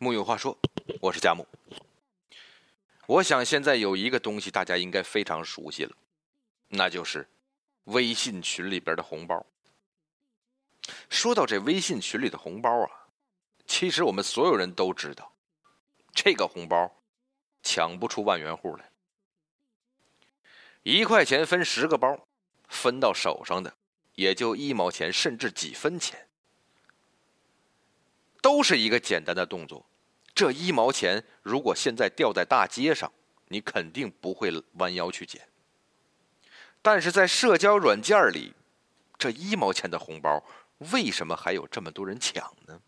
木有话说，我是佳木。我想现在有一个东西大家应该非常熟悉了，那就是微信群里边的红包。说到这微信群里的红包啊，其实我们所有人都知道，这个红包抢不出万元户来。一块钱分十个包，分到手上的也就一毛钱，甚至几分钱，都是一个简单的动作。这一毛钱如果现在掉在大街上，你肯定不会弯腰去捡。但是在社交软件里，这一毛钱的红包为什么还有这么多人抢呢？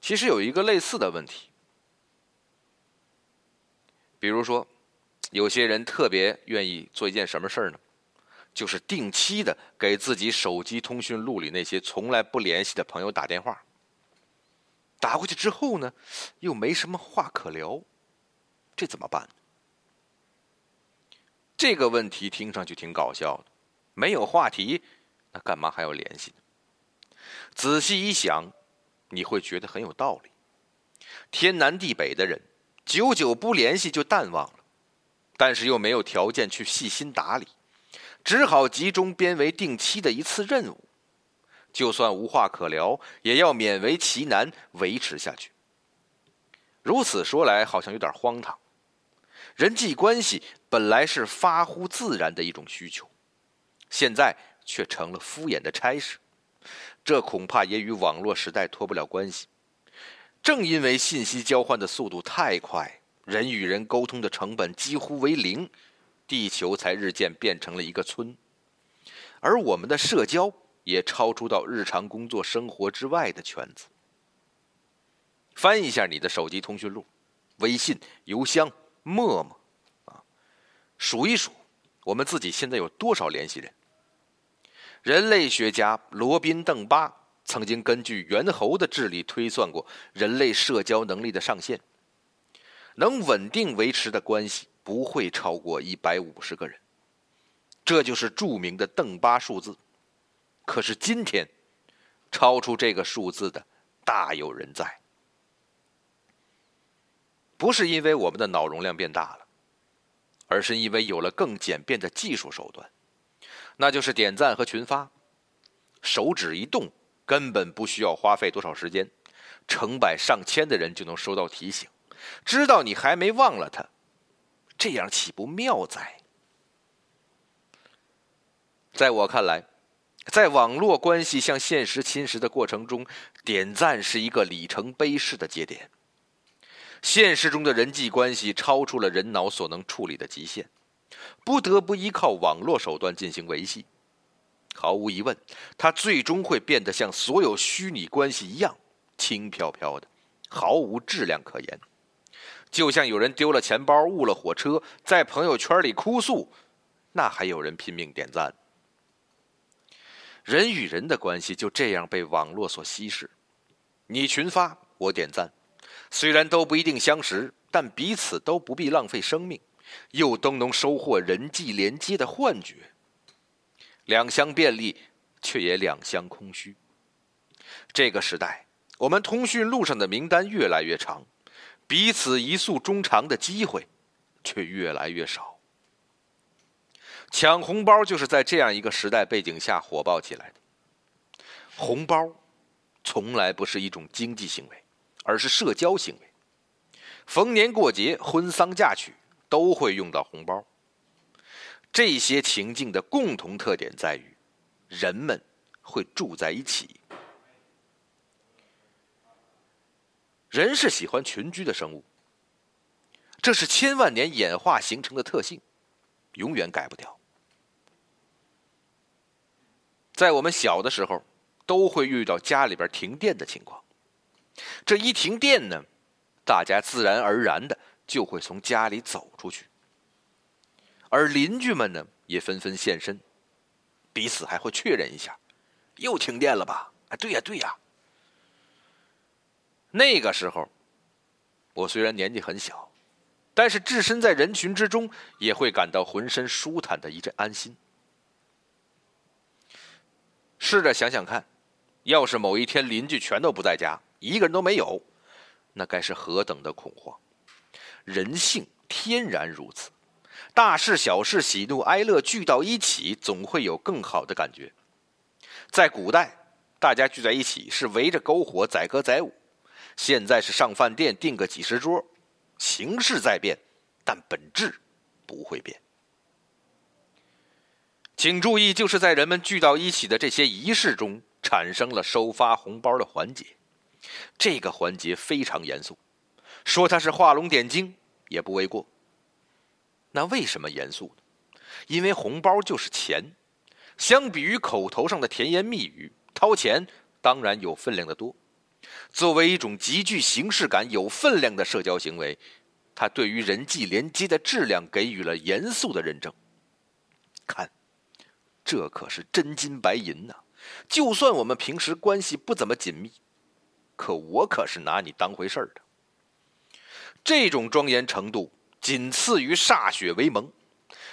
其实有一个类似的问题，比如说，有些人特别愿意做一件什么事儿呢？就是定期的给自己手机通讯录里那些从来不联系的朋友打电话。打过去之后呢，又没什么话可聊，这怎么办？这个问题听上去挺搞笑的，没有话题，那干嘛还要联系呢？仔细一想，你会觉得很有道理。天南地北的人，久久不联系就淡忘了，但是又没有条件去细心打理。只好集中编为定期的一次任务，就算无话可聊，也要勉为其难维持下去。如此说来，好像有点荒唐。人际关系本来是发乎自然的一种需求，现在却成了敷衍的差事，这恐怕也与网络时代脱不了关系。正因为信息交换的速度太快，人与人沟通的成本几乎为零。地球才日渐变成了一个村，而我们的社交也超出到日常工作生活之外的圈子。翻一下你的手机通讯录，微信、邮箱、陌陌，啊，数一数，我们自己现在有多少联系人？人类学家罗宾·邓巴曾经根据猿猴的智力推算过人类社交能力的上限，能稳定维持的关系。不会超过一百五十个人，这就是著名的邓巴数字。可是今天，超出这个数字的大有人在。不是因为我们的脑容量变大了，而是因为有了更简便的技术手段，那就是点赞和群发。手指一动，根本不需要花费多少时间，成百上千的人就能收到提醒，知道你还没忘了他。这样岂不妙哉？在我看来，在网络关系向现实侵蚀的过程中，点赞是一个里程碑式的节点。现实中的人际关系超出了人脑所能处理的极限，不得不依靠网络手段进行维系。毫无疑问，它最终会变得像所有虚拟关系一样轻飘飘的，毫无质量可言。就像有人丢了钱包、误了火车，在朋友圈里哭诉，那还有人拼命点赞。人与人的关系就这样被网络所稀释。你群发，我点赞，虽然都不一定相识，但彼此都不必浪费生命，又都能收获人际连接的幻觉。两相便利，却也两相空虚。这个时代，我们通讯录上的名单越来越长。彼此一诉衷肠的机会，却越来越少。抢红包就是在这样一个时代背景下火爆起来的。红包，从来不是一种经济行为，而是社交行为。逢年过节、婚丧嫁娶都会用到红包。这些情境的共同特点在于，人们会住在一起。人是喜欢群居的生物，这是千万年演化形成的特性，永远改不掉。在我们小的时候，都会遇到家里边停电的情况，这一停电呢，大家自然而然的就会从家里走出去，而邻居们呢也纷纷现身，彼此还会确认一下，又停电了吧？啊，对呀，对呀。那个时候，我虽然年纪很小，但是置身在人群之中，也会感到浑身舒坦的一阵安心。试着想想看，要是某一天邻居全都不在家，一个人都没有，那该是何等的恐慌！人性天然如此，大事小事、喜怒哀乐聚到一起，总会有更好的感觉。在古代，大家聚在一起是围着篝火载歌载舞；现在是上饭店订个几十桌，形式在变，但本质不会变。请注意，就是在人们聚到一起的这些仪式中，产生了收发红包的环节。这个环节非常严肃，说它是画龙点睛也不为过。那为什么严肃呢？因为红包就是钱，相比于口头上的甜言蜜语，掏钱当然有分量的多。作为一种极具形式感、有分量的社交行为，它对于人际连接的质量给予了严肃的认证。看。这可是真金白银呐！就算我们平时关系不怎么紧密，可我可是拿你当回事儿的。这种庄严程度仅次于歃血为盟。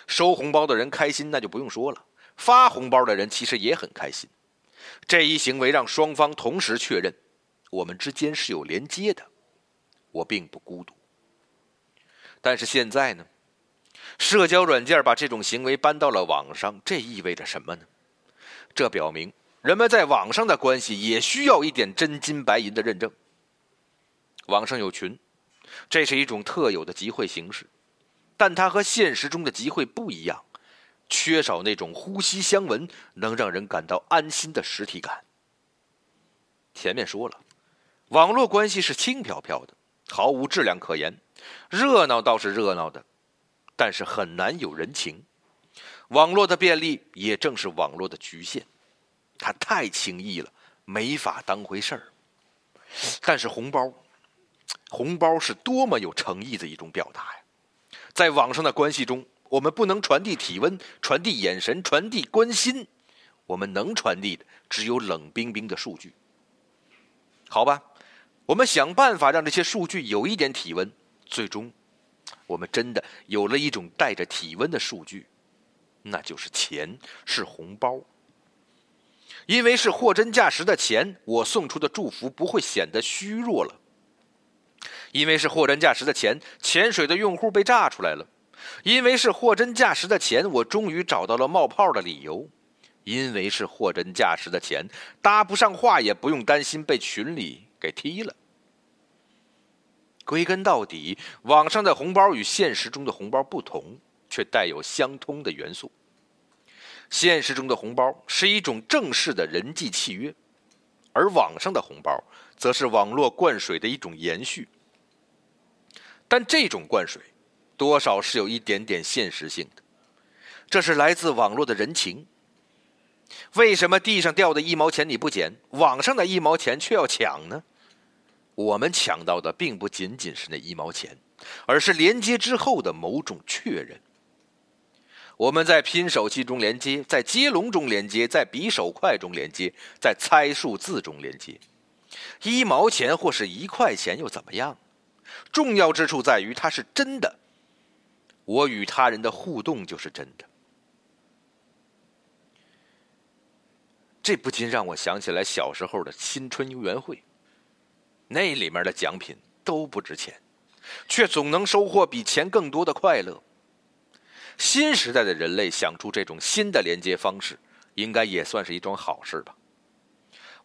收红包的人开心，那就不用说了；发红包的人其实也很开心。这一行为让双方同时确认，我们之间是有连接的，我并不孤独。但是现在呢？社交软件把这种行为搬到了网上，这意味着什么呢？这表明人们在网上的关系也需要一点真金白银的认证。网上有群，这是一种特有的集会形式，但它和现实中的集会不一样，缺少那种呼吸相闻、能让人感到安心的实体感。前面说了，网络关系是轻飘飘的，毫无质量可言，热闹倒是热闹的。但是很难有人情，网络的便利也正是网络的局限，它太轻易了，没法当回事儿。但是红包，红包是多么有诚意的一种表达呀！在网上的关系中，我们不能传递体温、传递眼神、传递关心，我们能传递的只有冷冰冰的数据。好吧，我们想办法让这些数据有一点体温，最终。我们真的有了一种带着体温的数据，那就是钱，是红包。因为是货真价实的钱，我送出的祝福不会显得虚弱了。因为是货真价实的钱，潜水的用户被炸出来了。因为是货真价实的钱，我终于找到了冒泡的理由。因为是货真价实的钱，搭不上话也不用担心被群里给踢了。归根到底，网上的红包与现实中的红包不同，却带有相通的元素。现实中的红包是一种正式的人际契约，而网上的红包则是网络灌水的一种延续。但这种灌水，多少是有一点点现实性的，这是来自网络的人情。为什么地上掉的一毛钱你不捡，网上的一毛钱却要抢呢？我们抢到的并不仅仅是那一毛钱，而是连接之后的某种确认。我们在拼手气中连接，在接龙中连接，在比手快中连接，在猜数字中连接。一毛钱或是一块钱又怎么样？重要之处在于它是真的。我与他人的互动就是真的。这不禁让我想起来小时候的新春游园会。那里面的奖品都不值钱，却总能收获比钱更多的快乐。新时代的人类想出这种新的连接方式，应该也算是一桩好事吧。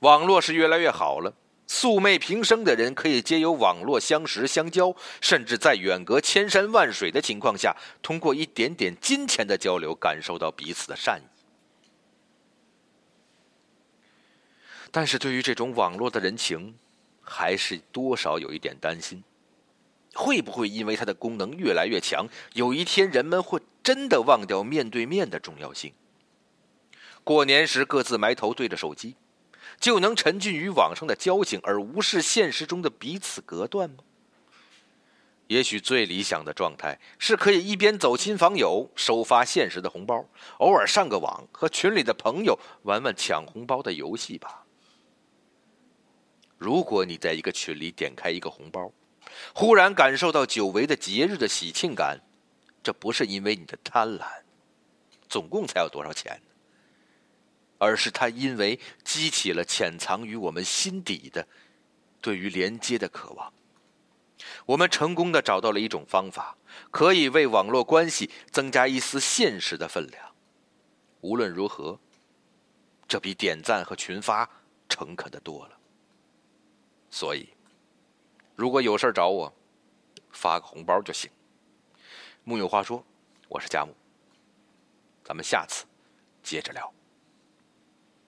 网络是越来越好了，素昧平生的人可以皆由网络相识相交，甚至在远隔千山万水的情况下，通过一点点金钱的交流，感受到彼此的善意。但是对于这种网络的人情，还是多少有一点担心，会不会因为它的功能越来越强，有一天人们会真的忘掉面对面的重要性？过年时各自埋头对着手机，就能沉浸于网上的交情，而无视现实中的彼此隔断吗？也许最理想的状态是可以一边走亲访友，收发现实的红包，偶尔上个网，和群里的朋友玩玩抢红包的游戏吧。如果你在一个群里点开一个红包，忽然感受到久违的节日的喜庆感，这不是因为你的贪婪，总共才有多少钱？而是它因为激起了潜藏于我们心底的对于连接的渴望。我们成功的找到了一种方法，可以为网络关系增加一丝现实的分量。无论如何，这比点赞和群发诚恳的多了。所以，如果有事找我，发个红包就行。木有话说，我是佳木，咱们下次接着聊。